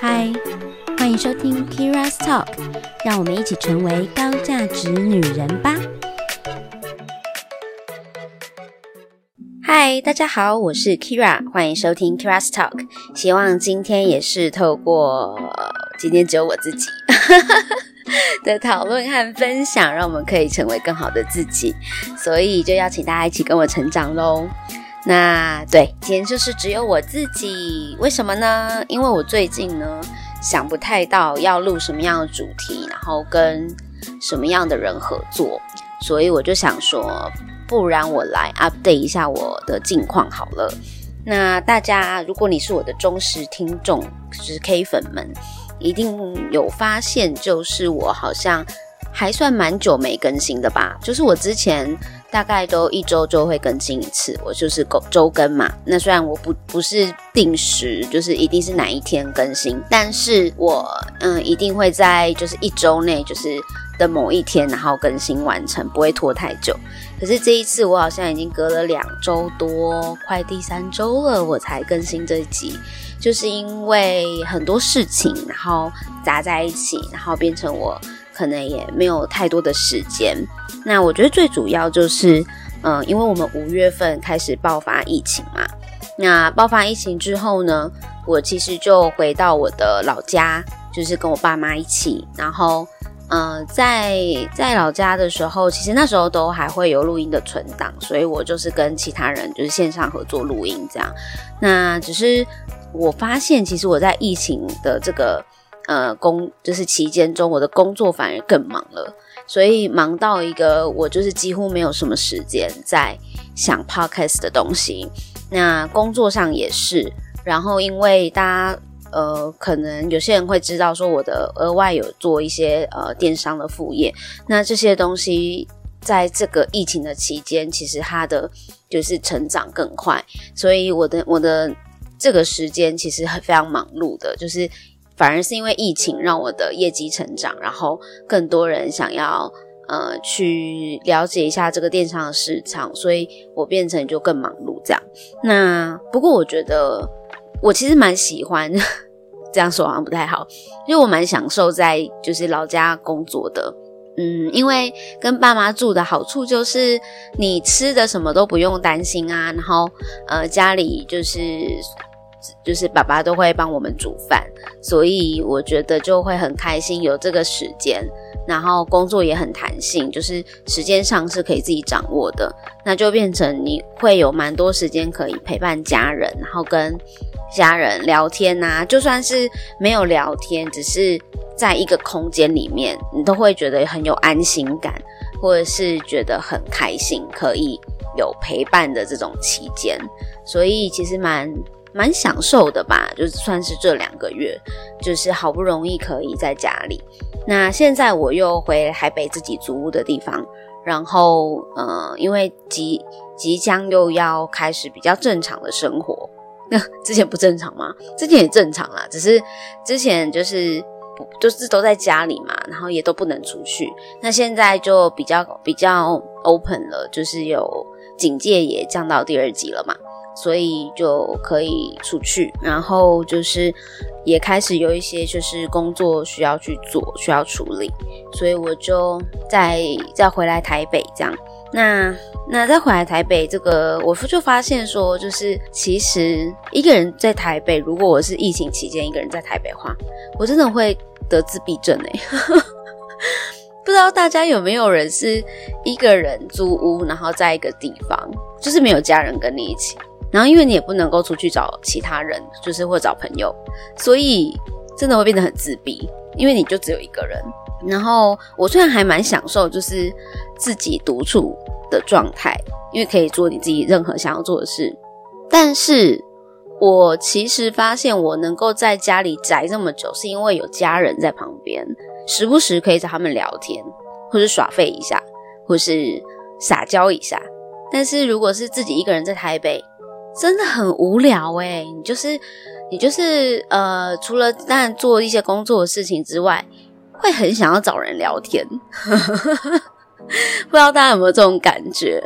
嗨，欢迎收听 Kira's Talk，让我们一起成为高价值女人吧。嗨，大家好，我是 Kira，欢迎收听 Kira's Talk。希望今天也是透过今天只有我自己 的讨论和分享，让我们可以成为更好的自己。所以就邀请大家一起跟我成长喽。那对，今天就是只有我自己，为什么呢？因为我最近呢想不太到要录什么样的主题，然后跟什么样的人合作，所以我就想说，不然我来 update 一下我的近况好了。那大家，如果你是我的忠实听众，就是 K 粉们，一定有发现，就是我好像还算蛮久没更新的吧，就是我之前。大概都一周就会更新一次，我就是周周更嘛。那虽然我不不是定时，就是一定是哪一天更新，但是我嗯一定会在就是一周内就是的某一天，然后更新完成，不会拖太久。可是这一次我好像已经隔了两周多，快第三周了，我才更新这一集，就是因为很多事情然后砸在一起，然后变成我。可能也没有太多的时间。那我觉得最主要就是，嗯、因为我们五月份开始爆发疫情嘛。那爆发疫情之后呢，我其实就回到我的老家，就是跟我爸妈一起。然后，嗯、呃，在在老家的时候，其实那时候都还会有录音的存档，所以我就是跟其他人就是线上合作录音这样。那只是我发现，其实我在疫情的这个。呃，工就是期间中，我的工作反而更忙了，所以忙到一个我就是几乎没有什么时间在想 podcast 的东西。那工作上也是，然后因为大家呃，可能有些人会知道说我的额外有做一些呃电商的副业，那这些东西在这个疫情的期间，其实它的就是成长更快，所以我的我的这个时间其实很非常忙碌的，就是。反而是因为疫情让我的业绩成长，然后更多人想要呃去了解一下这个电商的市场，所以我变成就更忙碌这样。那不过我觉得我其实蛮喜欢 这样说好像不太好，因为我蛮享受在就是老家工作的，嗯，因为跟爸妈住的好处就是你吃的什么都不用担心啊，然后呃家里就是。就是爸爸都会帮我们煮饭，所以我觉得就会很开心有这个时间，然后工作也很弹性，就是时间上是可以自己掌握的，那就变成你会有蛮多时间可以陪伴家人，然后跟家人聊天啊，就算是没有聊天，只是在一个空间里面，你都会觉得很有安心感，或者是觉得很开心，可以有陪伴的这种期间，所以其实蛮。蛮享受的吧，就是算是这两个月，就是好不容易可以在家里。那现在我又回台北自己租屋的地方，然后呃，因为即即将又要开始比较正常的生活。那 之前不正常吗？之前也正常啦，只是之前就是就是都在家里嘛，然后也都不能出去。那现在就比较比较 open 了，就是有警戒也降到第二级了嘛。所以就可以出去，然后就是也开始有一些就是工作需要去做，需要处理，所以我就再再回来台北这样。那那再回来台北，这个我就发现说，就是其实一个人在台北，如果我是疫情期间一个人在台北的话，我真的会得自闭症哎。不知道大家有没有人是一个人租屋，然后在一个地方，就是没有家人跟你一起。然后，因为你也不能够出去找其他人，就是或找朋友，所以真的会变得很自闭，因为你就只有一个人。然后，我虽然还蛮享受就是自己独处的状态，因为可以做你自己任何想要做的事，但是我其实发现我能够在家里宅这么久，是因为有家人在旁边，时不时可以找他们聊天，或是耍废一下，或是撒娇一下。但是如果是自己一个人在台北，真的很无聊哎，你就是你就是呃，除了当然做一些工作的事情之外，会很想要找人聊天。不知道大家有没有这种感觉？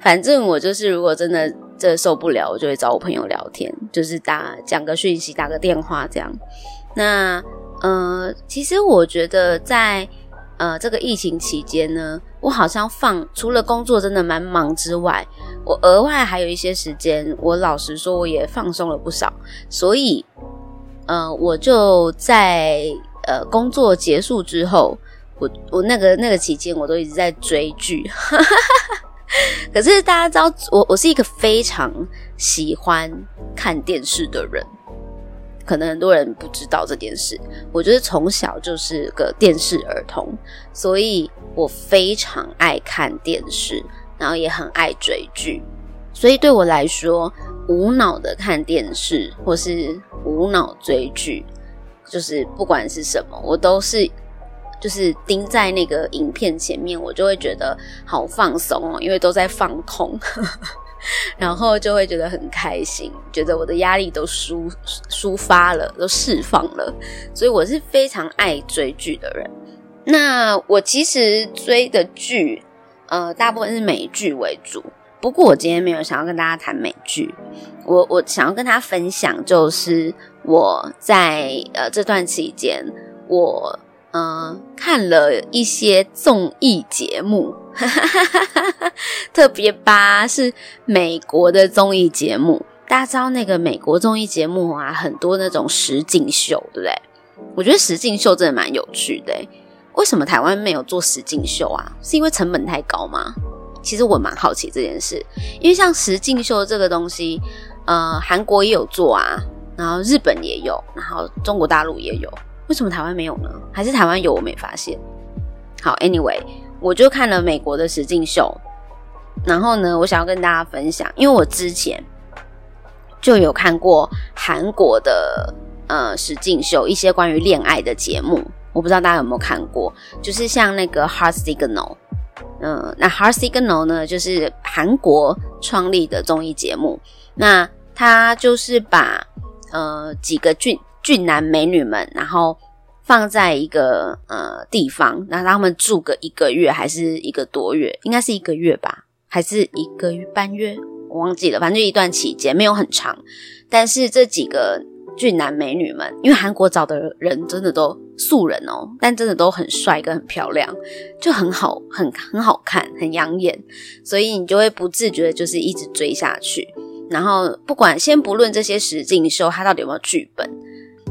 反正我就是，如果真的这受不了，我就会找我朋友聊天，就是打讲个讯息，打个电话这样。那呃，其实我觉得在呃这个疫情期间呢，我好像放除了工作真的蛮忙之外，我额外还有一些时间，我老实说我也放松了不少。所以呃，我就在呃工作结束之后，我我那个那个期间，我都一直在追剧。可是大家知道，我我是一个非常喜欢看电视的人，可能很多人不知道这件事。我觉得从小就是个电视儿童，所以我非常爱看电视，然后也很爱追剧。所以对我来说，无脑的看电视或是无脑追剧，就是不管是什么，我都是。就是盯在那个影片前面，我就会觉得好放松哦，因为都在放空，然后就会觉得很开心，觉得我的压力都抒抒发了，都释放了，所以我是非常爱追剧的人。那我其实追的剧，呃，大部分是美剧为主。不过我今天没有想要跟大家谈美剧，我我想要跟大家分享，就是我在呃这段期间我。嗯，看了一些综艺节目，特别吧，是美国的综艺节目。大家知道那个美国综艺节目啊，很多那种实境秀，对不对？我觉得实境秀真的蛮有趣的。为什么台湾没有做实境秀啊？是因为成本太高吗？其实我蛮好奇这件事，因为像实境秀这个东西，呃，韩国也有做啊，然后日本也有，然后中国大陆也有。为什么台湾没有呢？还是台湾有我没发现？好，Anyway，我就看了美国的实境秀，然后呢，我想要跟大家分享，因为我之前就有看过韩国的呃实境秀，一些关于恋爱的节目，我不知道大家有没有看过，就是像那个 Heart Signal，嗯、那 Heart Signal 呢，就是韩国创立的综艺节目，那它就是把呃几个剧。俊男美女们，然后放在一个呃地方，然后让他们住个一个月还是一个多月？应该是一个月吧，还是一个月半月？我忘记了，反正就一段期间没有很长。但是这几个俊男美女们，因为韩国找的人真的都素人哦，但真的都很帅跟很漂亮，就很好，很很好看，很养眼，所以你就会不自觉的就是一直追下去。然后不管先不论这些实境秀，它到底有没有剧本。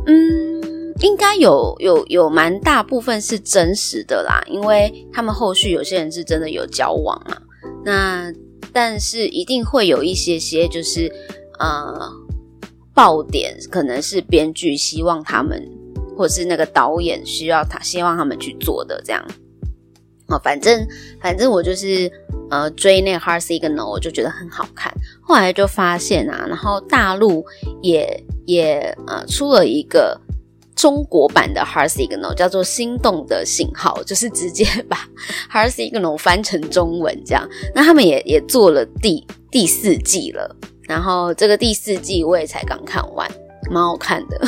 嗯，应该有有有蛮大部分是真实的啦，因为他们后续有些人是真的有交往嘛。那但是一定会有一些些就是呃爆点，可能是编剧希望他们，或是那个导演需要他希望他们去做的这样。哦，反正反正我就是呃追那个《Heart Signal》，我就觉得很好看。后来就发现啊，然后大陆也也呃出了一个中国版的《Heart Signal》，叫做《心动的信号》，就是直接把《Heart Signal》翻成中文这样。那他们也也做了第第四季了，然后这个第四季我也才刚看完，蛮好看的。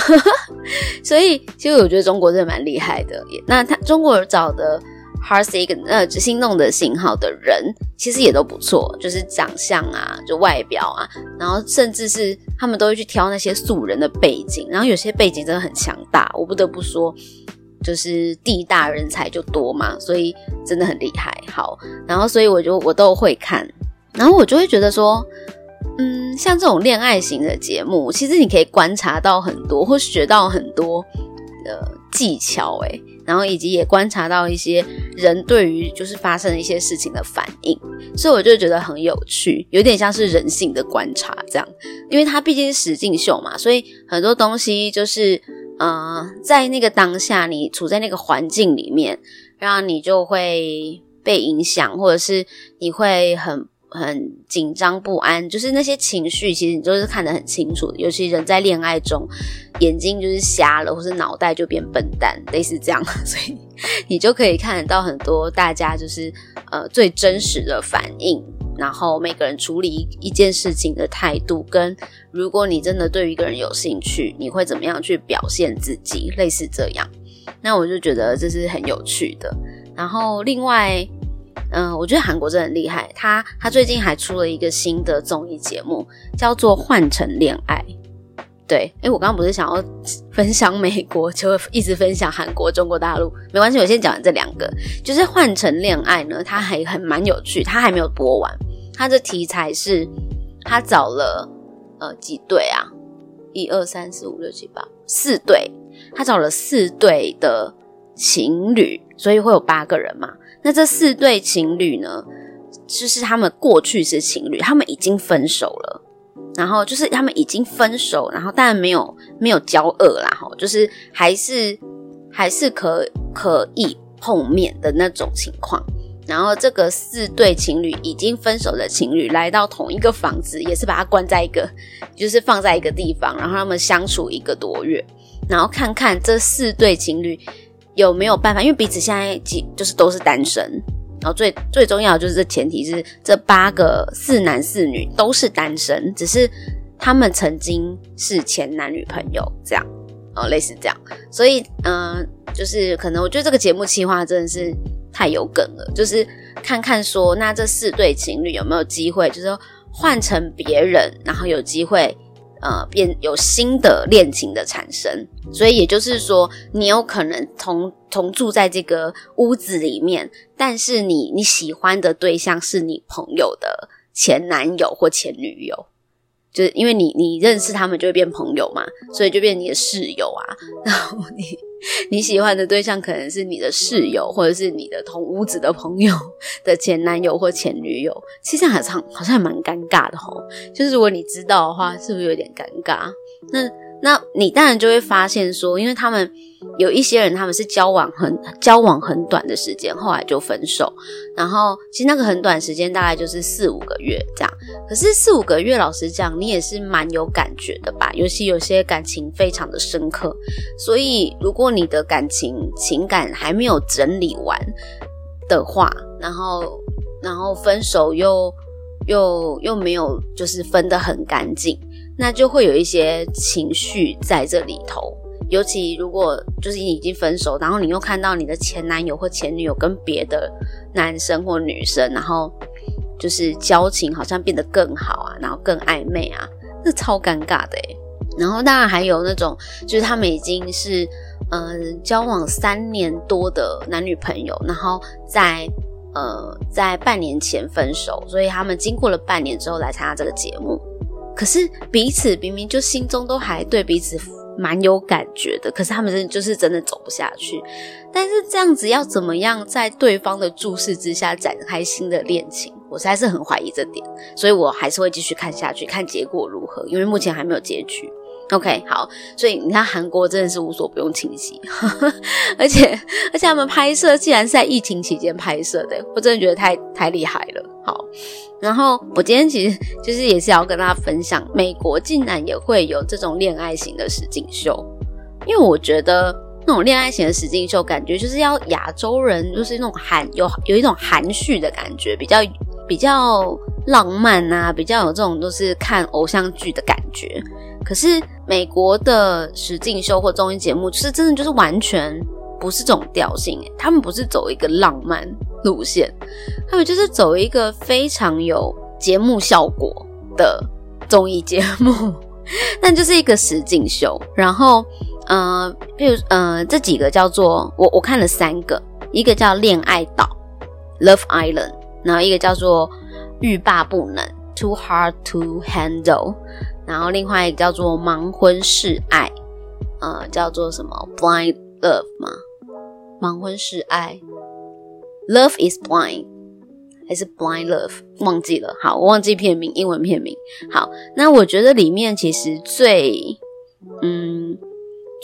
所以其实我觉得中国真的蛮厉害的。也那他中国找的。Par sign 呃，心动的信号的人其实也都不错，就是长相啊，就外表啊，然后甚至是他们都会去挑那些素人的背景，然后有些背景真的很强大，我不得不说，就是地大人才就多嘛，所以真的很厉害。好，然后所以我就我都会看，然后我就会觉得说，嗯，像这种恋爱型的节目，其实你可以观察到很多，或学到很多的技巧，诶。然后以及也观察到一些人对于就是发生一些事情的反应，所以我就觉得很有趣，有点像是人性的观察这样。因为它毕竟是实境秀嘛，所以很多东西就是呃，在那个当下你处在那个环境里面，然后你就会被影响，或者是你会很。很紧张不安，就是那些情绪，其实你都是看得很清楚。尤其人在恋爱中，眼睛就是瞎了，或是脑袋就变笨蛋，类似这样，所以你就可以看得到很多大家就是呃最真实的反应，然后每个人处理一件事情的态度，跟如果你真的对一个人有兴趣，你会怎么样去表现自己，类似这样。那我就觉得这是很有趣的。然后另外。嗯、我觉得韩国真的很厉害，他他最近还出了一个新的综艺节目，叫做《换乘恋爱》。对，诶，我刚刚不是想要分享美国，就一直分享韩国、中国大陆，没关系，我先讲这两个。就是《换乘恋爱》呢，它还很蛮有趣，它还没有播完。它的题材是，他找了呃几对啊？一二三四五六七八，四对。他找了四对的情侣，所以会有八个人嘛。那这四对情侣呢，就是他们过去是情侣，他们已经分手了。然后就是他们已经分手，然后当然没有没有交恶啦，吼，就是还是还是可可以碰面的那种情况。然后这个四对情侣已经分手的情侣来到同一个房子，也是把他关在一个，就是放在一个地方，然后他们相处一个多月，然后看看这四对情侣有没有办法，因为彼此现在几就是都是单身。然后最最重要的就是这前提是这八个四男四女都是单身，只是他们曾经是前男女朋友这样，哦，类似这样。所以，嗯、就是可能我觉得这个节目企划真的是太有梗了，就是看看说那这四对情侣有没有机会，就是换成别人，然后有机会。呃，变有新的恋情的产生，所以也就是说，你有可能同同住在这个屋子里面，但是你你喜欢的对象是你朋友的前男友或前女友，就是因为你你认识他们就会变朋友嘛，所以就变你的室友啊，然后你。你喜欢的对象可能是你的室友，或者是你的同屋子的朋友的前男友或前女友，其实好像好像还蛮尴尬的吼。就是如果你知道的话，是不是有点尴尬？那。那你当然就会发现说，因为他们有一些人，他们是交往很交往很短的时间，后来就分手。然后其实那个很短时间大概就是四五个月这样。可是四五个月，老实讲，你也是蛮有感觉的吧？尤其有些感情非常的深刻。所以如果你的感情情感还没有整理完的话，然后然后分手又又又没有就是分得很干净。那就会有一些情绪在这里头，尤其如果就是你已经分手，然后你又看到你的前男友或前女友跟别的男生或女生，然后就是交情好像变得更好啊，然后更暧昧啊，那超尴尬的欸。然后当然还有那种，就是他们已经是嗯、呃、交往三年多的男女朋友，然后在呃在半年前分手，所以他们经过了半年之后来参加这个节目。可是彼此明明就心中都还对彼此蛮有感觉的，可是他们真的就是真的走不下去。但是这样子要怎么样在对方的注视之下展开新的恋情，我实在是很怀疑这点，所以我还是会继续看下去，看结果如何，因为目前还没有结局。OK，好，所以你看韩国真的是无所不用其极，而且而且他们拍摄竟然是在疫情期间拍摄的，我真的觉得太太厉害了。好，然后我今天其实就是也是要跟大家分享，美国竟然也会有这种恋爱型的实景秀，因为我觉得那种恋爱型的实景秀，感觉就是要亚洲人就是那种含有有一种含蓄的感觉，比较比较浪漫啊，比较有这种都是看偶像剧的感觉。可是美国的实境秀或综艺节目，就是真的就是完全不是这种调性诶，他们不是走一个浪漫路线，他们就是走一个非常有节目效果的综艺节目，但就是一个实境秀。然后，呃，比如呃，这几个叫做我我看了三个，一个叫恋爱岛 （Love Island），然后一个叫做欲罢不能 （Too Hard to Handle）。然后另外一个叫做盲婚试爱，呃，叫做什么 Blind Love 吗？盲婚试爱，Love is Blind 还是 Blind Love？忘记了。好，我忘记片名，英文片名。好，那我觉得里面其实最，嗯，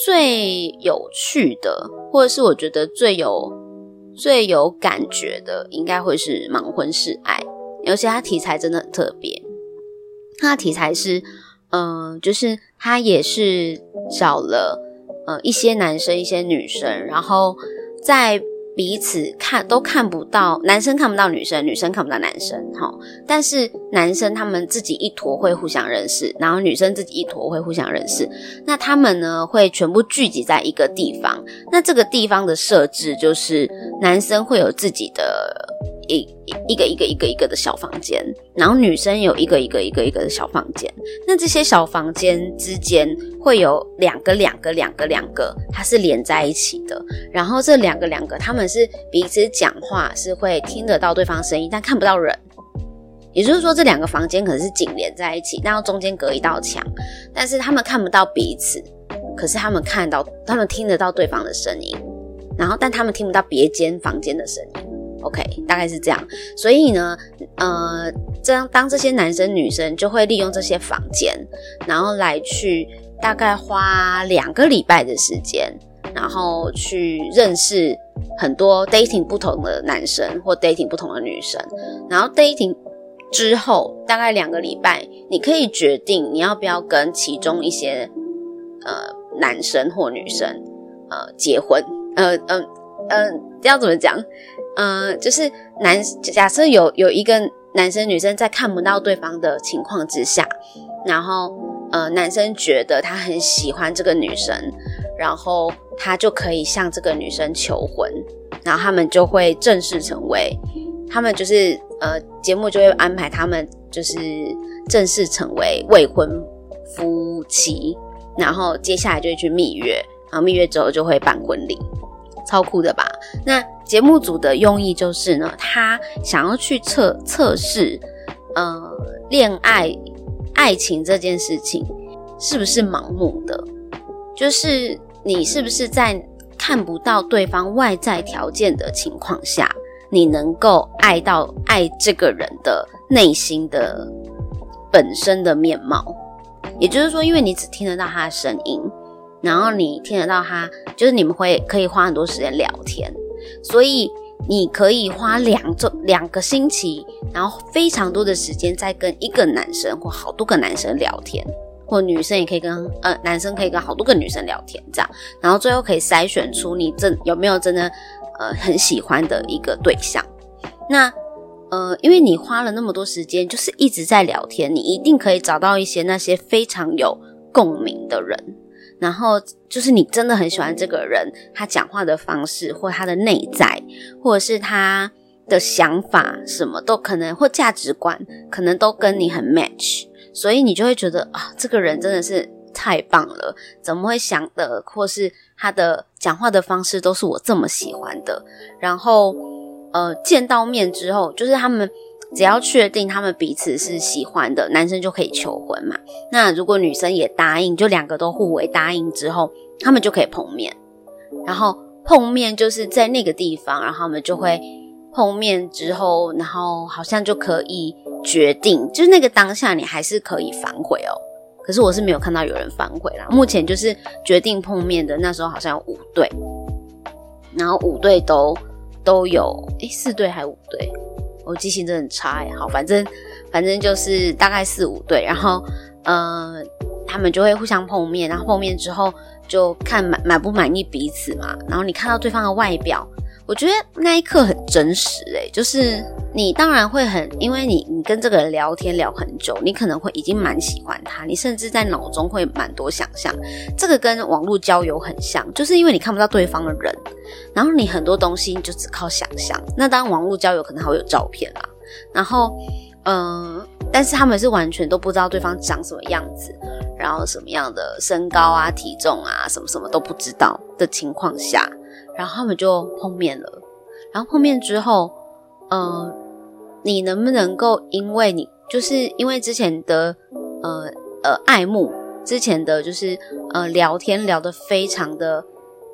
最有趣的，或者是我觉得最有最有感觉的，应该会是盲婚试爱，尤其它题材真的很特别。它的题材是。嗯、就是他也是找了呃一些男生一些女生，然后在彼此看都看不到，男生看不到女生，女生看不到男生，哈，但是男生他们自己一坨会互相认识，然后女生自己一坨会互相认识。那他们呢会全部聚集在一个地方，那这个地方的设置就是男生会有自己的一一个一个一个一个的小房间，然后女生有一个一个一个一个的小房间。那这些小房间之间会有两个两个两个两个，它是连在一起的。然后这两个两个，他们是彼此讲话，是会听得到对方声音，但看不到人。也就是说，这两个房间可能是紧连在一起，然后中间隔一道墙，但是他们看不到彼此，可是他们看到，他们听得到对方的声音，然后但他们听不到别间房间的声音。OK，大概是这样。所以呢，呃，这样当这些男生女生就会利用这些房间，然后来去大概花两个礼拜的时间，然后去认识很多 dating 不同的男生或 dating 不同的女生，然后 dating。之后大概两个礼拜，你可以决定你要不要跟其中一些呃男生或女生呃结婚。呃嗯呃，呃，要怎么讲？呃，就是男假设有有一个男生女生在看不到对方的情况之下，然后呃男生觉得他很喜欢这个女生，然后他就可以向这个女生求婚，然后他们就会正式成为。他们就是呃，节目就会安排他们就是正式成为未婚夫妻，然后接下来就会去蜜月，然后蜜月之后就会办婚礼，超酷的吧？那节目组的用意就是呢，他想要去测测试，呃，恋爱爱情这件事情是不是盲目的，就是你是不是在看不到对方外在条件的情况下。你能够爱到爱这个人的内心的本身的面貌，也就是说，因为你只听得到他的声音，然后你听得到他，就是你们会可以花很多时间聊天，所以你可以花两周两个星期，然后非常多的时间在跟一个男生或好多个男生聊天，或女生也可以跟呃男生可以跟好多个女生聊天，这样，然后最后可以筛选出你真有没有真的。呃，很喜欢的一个对象，那呃，因为你花了那么多时间，就是一直在聊天，你一定可以找到一些那些非常有共鸣的人，然后就是你真的很喜欢这个人，他讲话的方式，或他的内在，或者是他的想法，什么都可能，或价值观，可能都跟你很 match，所以你就会觉得啊，这个人真的是。太棒了！怎么会想的，或是他的讲话的方式都是我这么喜欢的。然后，呃，见到面之后，就是他们只要确定他们彼此是喜欢的，男生就可以求婚嘛。那如果女生也答应，就两个都互为答应之后，他们就可以碰面。然后碰面就是在那个地方，然后他们就会碰面之后，然后好像就可以决定，就是那个当下你还是可以反悔哦。可是我是没有看到有人反悔啦。目前就是决定碰面的那时候好像有五对，然后五对都都有，诶，四对还五对？我记性真的很差诶。好，反正反正就是大概四五对，然后呃，他们就会互相碰面，然后碰面之后就看满满不满意彼此嘛。然后你看到对方的外表，我觉得那一刻很真实诶，就是。你当然会很，因为你你跟这个人聊天聊很久，你可能会已经蛮喜欢他，你甚至在脑中会蛮多想象。这个跟网络交友很像，就是因为你看不到对方的人，然后你很多东西你就只靠想象。那当然网络交友可能还会有照片啦，然后嗯、但是他们是完全都不知道对方长什么样子，然后什么样的身高啊、体重啊，什么什么都不知道的情况下，然后他们就碰面了，然后碰面之后，呃。你能不能够，因为你就是因为之前的呃呃爱慕，之前的就是呃聊天聊得非常的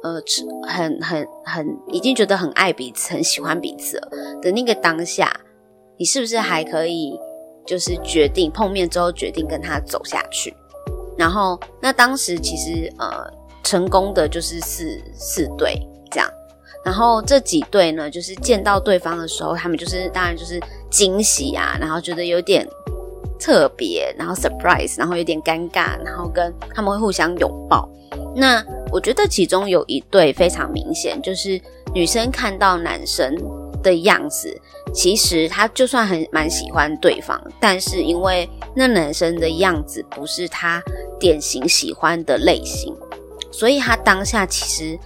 呃很很很已经觉得很爱彼此，很喜欢彼此了的那个当下，你是不是还可以就是决定碰面之后决定跟他走下去？然后那当时其实呃成功的就是四四对这样。然后这几对呢，就是见到对方的时候，他们就是当然就是惊喜啊，然后觉得有点特别，然后 surprise，然后有点尴尬，然后跟他们会互相拥抱。那我觉得其中有一对非常明显，就是女生看到男生的样子，其实她就算很蛮喜欢对方，但是因为那男生的样子不是她典型喜欢的类型，所以她当下其实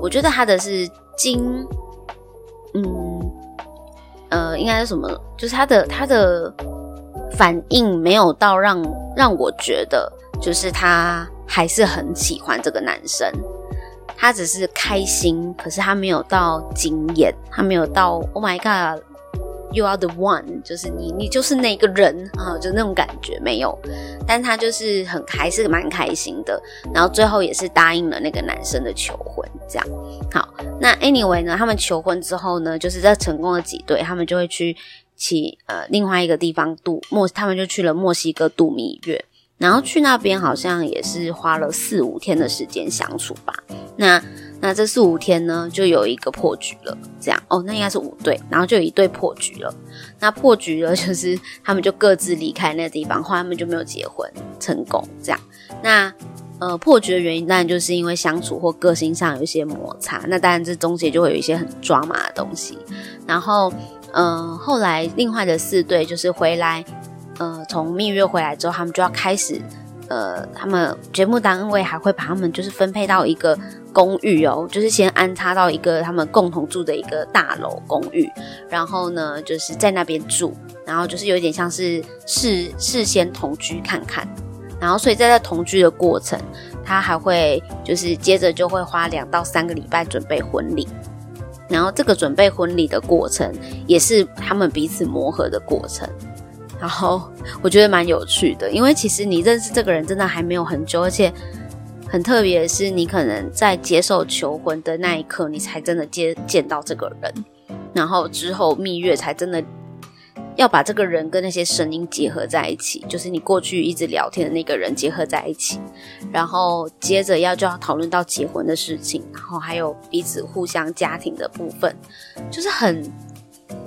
我觉得他的是。经，嗯，呃，应该是什么？就是他的他的反应没有到让让我觉得，就是他还是很喜欢这个男生。他只是开心，可是他没有到惊艳，他没有到 Oh my God You are the one，就是你，你就是那个人啊，就那种感觉没有。但他就是很还是蛮开心的，然后最后也是答应了那个男生的求婚，这样。好，那 Anyway 呢，他们求婚之后呢，就是在成功的几对，他们就会去去呃另外一个地方度墨，他们就去了墨西哥度蜜月。然后去那边好像也是花了四五天的时间相处吧。那那这四五天呢，就有一个破局了。这样哦，那应该是五对，然后就有一对破局了。那破局了，就是他们就各自离开那个地方，后来他们就没有结婚成功。这样，那呃破局的原因当然就是因为相处或个性上有一些摩擦。那当然这中间就会有一些很抓马的东西。然后嗯、呃，后来另外的四对就是回来。呃，从蜜月回来之后，他们就要开始，呃，他们节目单位还会把他们就是分配到一个公寓哦，就是先安插到一个他们共同住的一个大楼公寓，然后呢，就是在那边住，然后就是有点像是事事先同居看看，然后所以在这同居的过程，他还会就是接着就会花两到三个礼拜准备婚礼，然后这个准备婚礼的过程也是他们彼此磨合的过程。然后我觉得蛮有趣的，因为其实你认识这个人真的还没有很久，而且很特别的是，你可能在接受求婚的那一刻，你才真的接见到这个人，然后之后蜜月才真的要把这个人跟那些声音结合在一起，就是你过去一直聊天的那个人结合在一起，然后接着要就要讨论到结婚的事情，然后还有彼此互相家庭的部分，就是很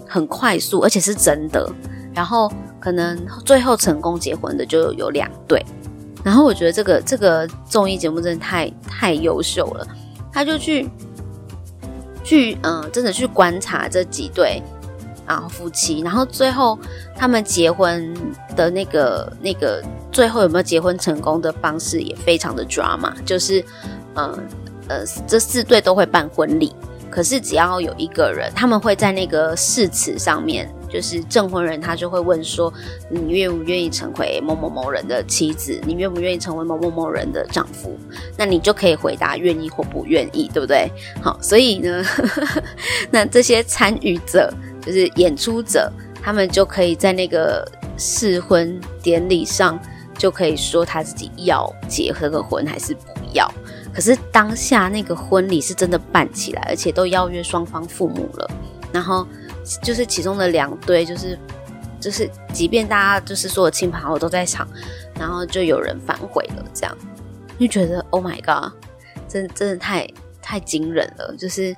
很快速，而且是真的，然后。可能最后成功结婚的就有两对，然后我觉得这个这个综艺节目真的太太优秀了，他就去去嗯、真的去观察这几对啊夫妻，然后最后他们结婚的那个那个最后有没有结婚成功的方式也非常的 drama，就是嗯呃，呃这四对都会办婚礼，可是只要有一个人，他们会在那个誓词上面。就是证婚人，他就会问说：“你愿不愿意成为某某某人的妻子？你愿不愿意成为某某某人的丈夫？”那你就可以回答愿意或不愿意，对不对？好，所以呢，那这些参与者就是演出者，他们就可以在那个试婚典礼上就可以说他自己要结这个婚还是不要。可是当下那个婚礼是真的办起来，而且都邀约双方父母了，然后。就是其中的两对，就是就是，即便大家就是所有亲朋好友都在场，然后就有人反悔了，这样就觉得 Oh my God，真真的太太惊人了。就是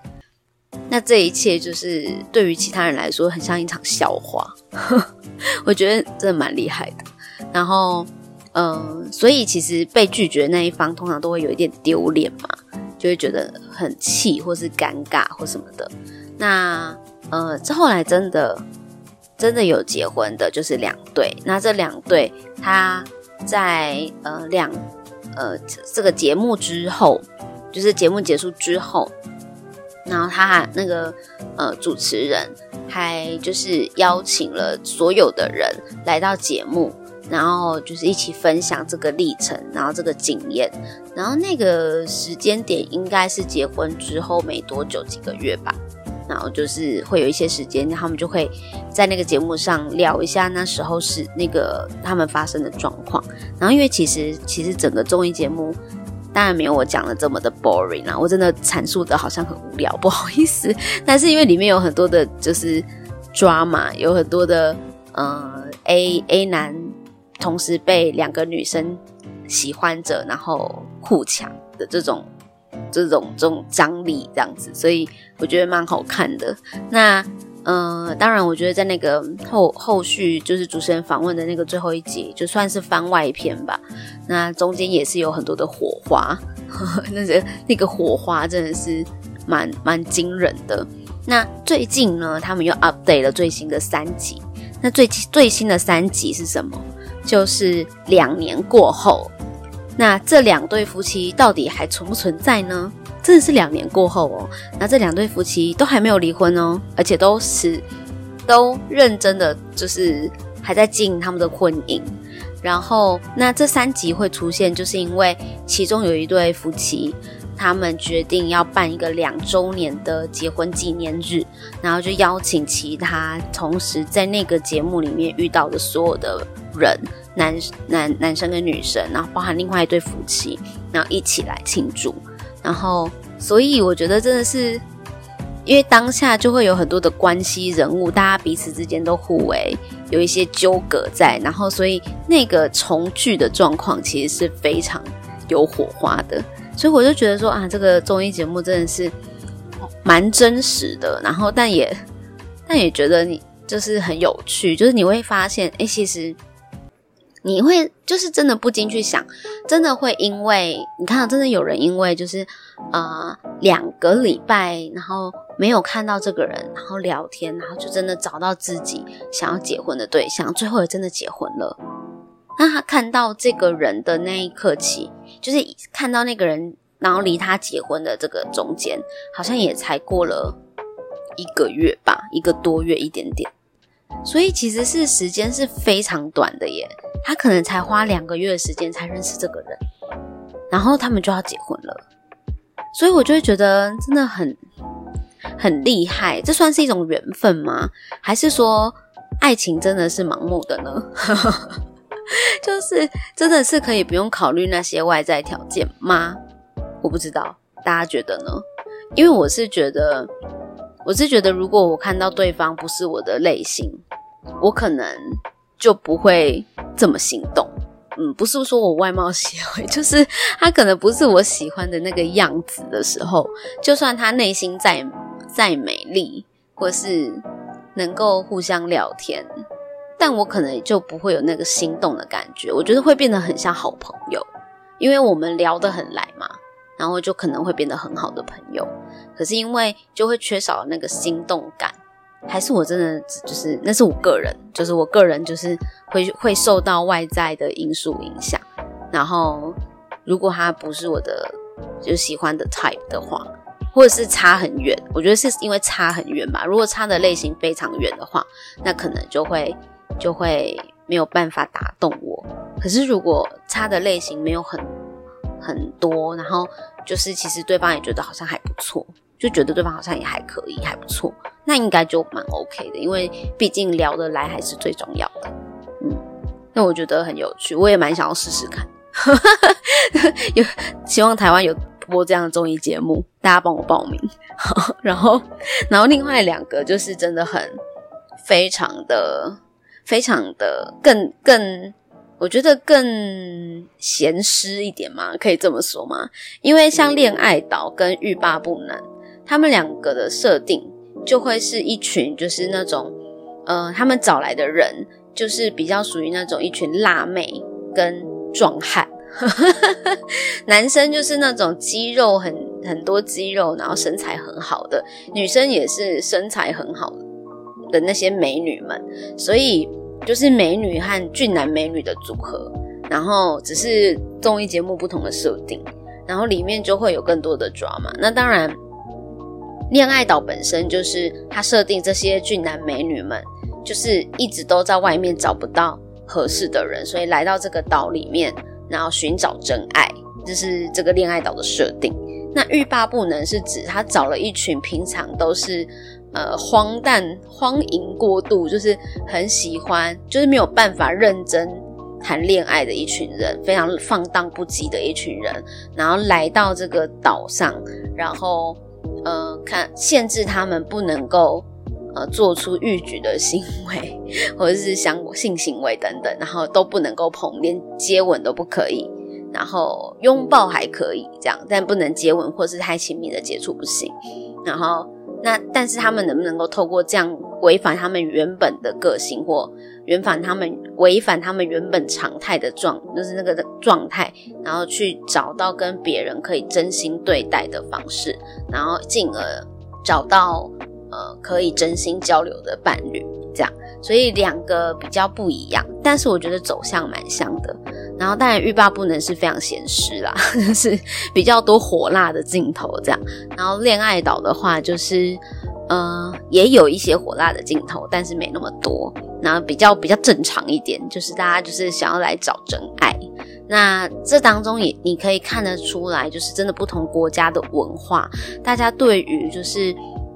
那这一切，就是对于其他人来说，很像一场笑话。我觉得真的蛮厉害的。然后，嗯、所以其实被拒绝那一方，通常都会有一点丢脸嘛，就会觉得很气，或是尴尬，或什么的。那。呃，这后来真的真的有结婚的，就是两对。那这两对，他在呃两呃这个节目之后，就是节目结束之后，然后他还那个呃主持人还就是邀请了所有的人来到节目，然后就是一起分享这个历程，然后这个经验。然后那个时间点应该是结婚之后没多久，几个月吧。然后就是会有一些时间，然后他们就会在那个节目上聊一下那时候是那个他们发生的状况。然后因为其实其实整个综艺节目当然没有我讲的这么的 boring 啊，我真的阐述的好像很无聊，不好意思。但是因为里面有很多的就是抓嘛有很多的呃 A A 男同时被两个女生喜欢着，然后互抢的这种。这种这种张力这样子，所以我觉得蛮好看的。那、呃，当然，我觉得在那个后后续，就是主持人访问的那个最后一集，就算是番外篇吧。那中间也是有很多的火花，呵 呵那个那个火花真的是蛮蛮惊人的。那最近呢，他们又 update 了最新的三集。那最最新的三集是什么？就是两年过后。那这两对夫妻到底还存不存在呢？真的是两年过后哦。那这两对夫妻都还没有离婚哦，而且都是都认真的就是还在经营他们的婚姻。然后，那这三集会出现，就是因为其中有一对夫妻，他们决定要办一个两周年的结婚纪念日，然后就邀请其他同时在那个节目里面遇到的所有的人，男男男生跟女生，然后包含另外一对夫妻，然后一起来庆祝。然后，所以我觉得真的是。因为当下就会有很多的关系人物，大家彼此之间都互为有一些纠葛在，然后所以那个重聚的状况其实是非常有火花的，所以我就觉得说啊，这个综艺节目真的是蛮真实的，然后但也但也觉得你就是很有趣，就是你会发现，哎，其实。你会就是真的不禁去想，真的会因为你看到真的有人因为就是呃两个礼拜，然后没有看到这个人，然后聊天，然后就真的找到自己想要结婚的对象，最后也真的结婚了。那他看到这个人的那一刻起，就是看到那个人，然后离他结婚的这个中间，好像也才过了一个月吧，一个多月一点点。所以其实是时间是非常短的耶，他可能才花两个月的时间才认识这个人，然后他们就要结婚了，所以我就会觉得真的很很厉害，这算是一种缘分吗？还是说爱情真的是盲目的呢？就是真的是可以不用考虑那些外在条件吗？我不知道，大家觉得呢？因为我是觉得。我是觉得，如果我看到对方不是我的类型，我可能就不会这么心动。嗯，不是说我外貌协会，就是他可能不是我喜欢的那个样子的时候，就算他内心再再美丽，或是能够互相聊天，但我可能就不会有那个心动的感觉。我觉得会变得很像好朋友，因为我们聊得很来嘛。然后就可能会变得很好的朋友，可是因为就会缺少那个心动感，还是我真的就是那是我个人，就是我个人就是会会受到外在的因素影响。然后如果他不是我的就喜欢的 type 的话，或者是差很远，我觉得是因为差很远吧。如果差的类型非常远的话，那可能就会就会没有办法打动我。可是如果差的类型没有很很多，然后就是其实对方也觉得好像还不错，就觉得对方好像也还可以，还不错，那应该就蛮 OK 的，因为毕竟聊得来还是最重要的。嗯，那我觉得很有趣，我也蛮想要试试看。有希望台湾有播这样的综艺节目，大家帮我报名。然后，然后另外两个就是真的很非常的非常的更更。我觉得更咸湿一点嘛，可以这么说吗？因为像恋爱岛跟欲罢不能，他们两个的设定就会是一群，就是那种，呃，他们找来的人就是比较属于那种一群辣妹跟壮汉，男生就是那种肌肉很很多肌肉，然后身材很好的，女生也是身材很好的那些美女们，所以。就是美女和俊男美女的组合，然后只是综艺节目不同的设定，然后里面就会有更多的 drama。那当然，恋爱岛本身就是他设定这些俊男美女们，就是一直都在外面找不到合适的人，所以来到这个岛里面，然后寻找真爱，这是这个恋爱岛的设定。那欲罢不能是指他找了一群平常都是。呃，荒诞、荒淫过度，就是很喜欢，就是没有办法认真谈恋爱的一群人，非常放荡不羁的一群人，然后来到这个岛上，然后呃，看限制他们不能够呃做出逾矩的行为，或者是相性行为等等，然后都不能够碰，连接吻都不可以，然后拥抱还可以这样，但不能接吻或是太亲密的接触不行，然后。那但是他们能不能够透过这样违反他们原本的个性，或违反他们违反他们原本常态的状，就是那个状态，然后去找到跟别人可以真心对待的方式，然后进而找到呃可以真心交流的伴侣，这样，所以两个比较不一样，但是我觉得走向蛮像的。然后当然欲罢不能是非常咸湿啦，就是比较多火辣的镜头这样。然后恋爱岛的话就是，呃，也有一些火辣的镜头，但是没那么多，然后比较比较正常一点，就是大家就是想要来找真爱。那这当中也你可以看得出来，就是真的不同国家的文化，大家对于就是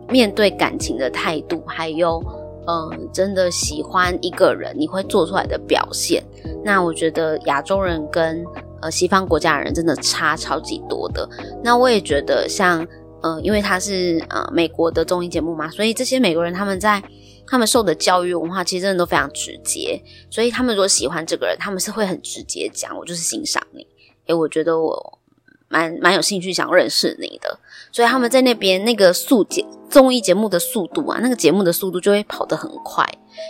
面对感情的态度，还有嗯、呃，真的喜欢一个人，你会做出来的表现。那我觉得亚洲人跟呃西方国家的人真的差超级多的。那我也觉得像。呃，因为他是呃美国的综艺节目嘛，所以这些美国人他们在他们受的教育文化其实真的都非常直接，所以他们如果喜欢这个人，他们是会很直接讲，我就是欣赏你，诶，我觉得我蛮蛮有兴趣想认识你的，所以他们在那边那个速节综艺节目的速度啊，那个节目的速度就会跑得很快。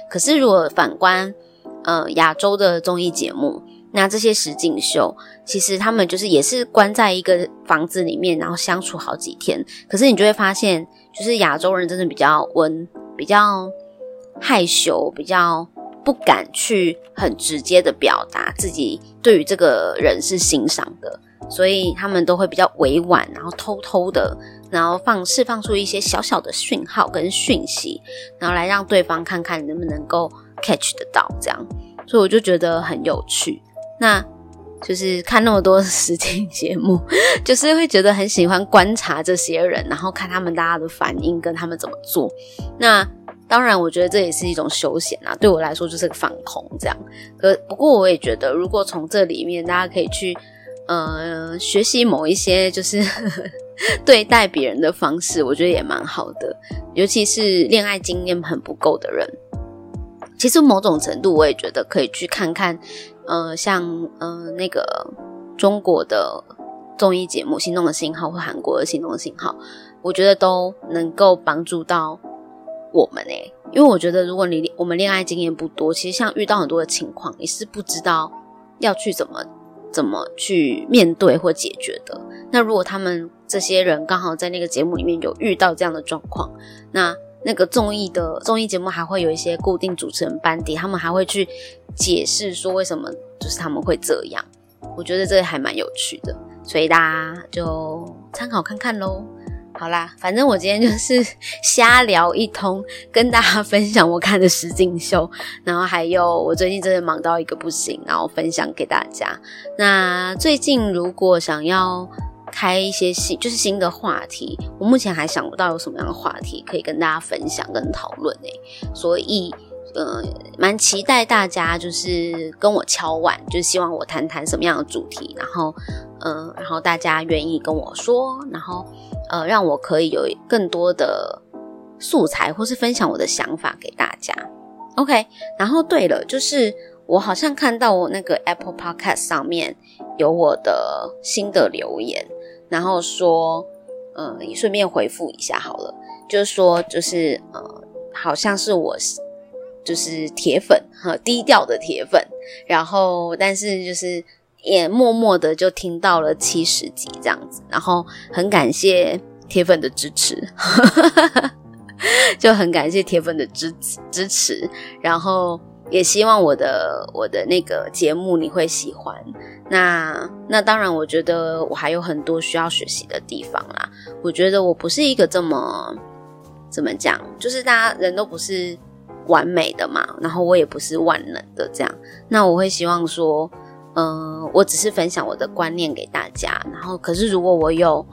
可是如果反观呃亚洲的综艺节目，那这些实景秀，其实他们就是也是关在一个房子里面，然后相处好几天。可是你就会发现，就是亚洲人真的比较温，比较害羞，比较不敢去很直接的表达自己对于这个人是欣赏的，所以他们都会比较委婉，然后偷偷的，然后放释放出一些小小的讯号跟讯息，然后来让对方看看能不能够 catch 得到这样。所以我就觉得很有趣。那就是看那么多实境节目，就是会觉得很喜欢观察这些人，然后看他们大家的反应跟他们怎么做。那当然，我觉得这也是一种休闲啊，对我来说就是个放空这样。可不过我也觉得，如果从这里面大家可以去呃学习某一些就是 对待别人的方式，我觉得也蛮好的。尤其是恋爱经验很不够的人，其实某种程度我也觉得可以去看看。呃，像呃那个中国的综艺节目《心动的信号》或韩国的《心动的信号》，我觉得都能够帮助到我们诶、因为我觉得如果你我们恋爱经验不多，其实像遇到很多的情况，你是不知道要去怎么怎么去面对或解决的。那如果他们这些人刚好在那个节目里面有遇到这样的状况，那。那个综艺的综艺节目还会有一些固定主持人班底，他们还会去解释说为什么就是他们会这样，我觉得这还蛮有趣的，所以大家就参考看看喽。好啦，反正我今天就是 瞎聊一通，跟大家分享我看的实境秀，然后还有我最近真的忙到一个不行，然后分享给大家。那最近如果想要。开一些新就是新的话题，我目前还想不到有什么样的话题可以跟大家分享跟讨论诶，所以呃蛮期待大家就是跟我敲碗，就是希望我谈谈什么样的主题，然后嗯、呃，然后大家愿意跟我说，然后呃让我可以有更多的素材或是分享我的想法给大家。OK，然后对了，就是我好像看到我那个 Apple Podcast 上面有我的新的留言。然后说，嗯，也顺便回复一下好了，就是说，就是呃，好像是我，就是铁粉哈，低调的铁粉，然后但是就是也默默的就听到了七十集这样子，然后很感谢铁粉的支持，就很感谢铁粉的支支持，然后。也希望我的我的那个节目你会喜欢。那那当然，我觉得我还有很多需要学习的地方啦。我觉得我不是一个这么怎么讲，就是大家人都不是完美的嘛，然后我也不是万能的这样。那我会希望说，嗯、呃，我只是分享我的观念给大家。然后，可是如果我有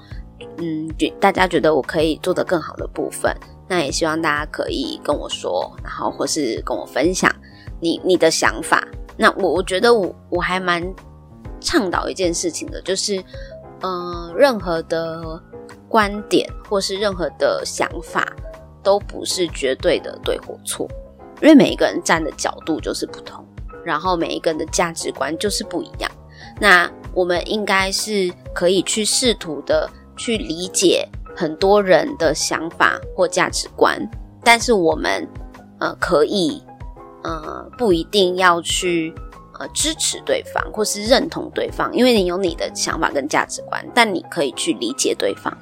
嗯，觉大家觉得我可以做得更好的部分，那也希望大家可以跟我说，然后或是跟我分享。你你的想法，那我我觉得我我还蛮倡导一件事情的，就是，嗯、呃，任何的观点或是任何的想法都不是绝对的对或错，因为每一个人站的角度就是不同，然后每一个人的价值观就是不一样。那我们应该是可以去试图的去理解很多人的想法或价值观，但是我们呃可以。呃，不一定要去呃支持对方或是认同对方，因为你有你的想法跟价值观，但你可以去理解对方。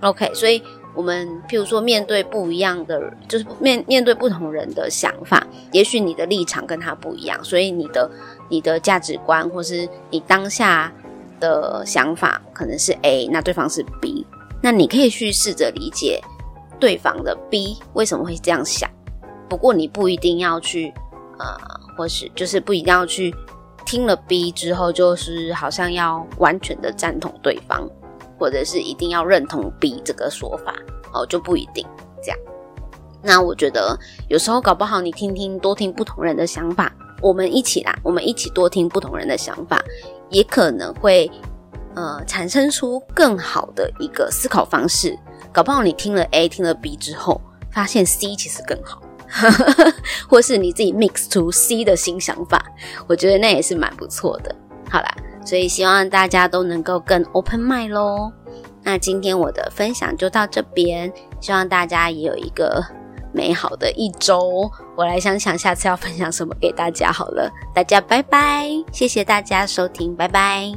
OK，所以我们譬如说面对不一样的，就是面面对不同人的想法，也许你的立场跟他不一样，所以你的你的价值观或是你当下的想法可能是 A，那对方是 B，那你可以去试着理解对方的 B 为什么会这样想。不过你不一定要去，呃，或是就是不一定要去听了 B 之后，就是好像要完全的赞同对方，或者是一定要认同 B 这个说法哦，就不一定这样。那我觉得有时候搞不好你听听多听不同人的想法，我们一起啦，我们一起多听不同人的想法，也可能会呃产生出更好的一个思考方式。搞不好你听了 A 听了 B 之后，发现 C 其实更好，或是你自己 mix 出 C 的新想法，我觉得那也是蛮不错的。好啦，所以希望大家都能够更 open mind 咯。那今天我的分享就到这边，希望大家也有一个。美好的一周，我来想想下次要分享什么给大家好了。大家拜拜，谢谢大家收听，拜拜。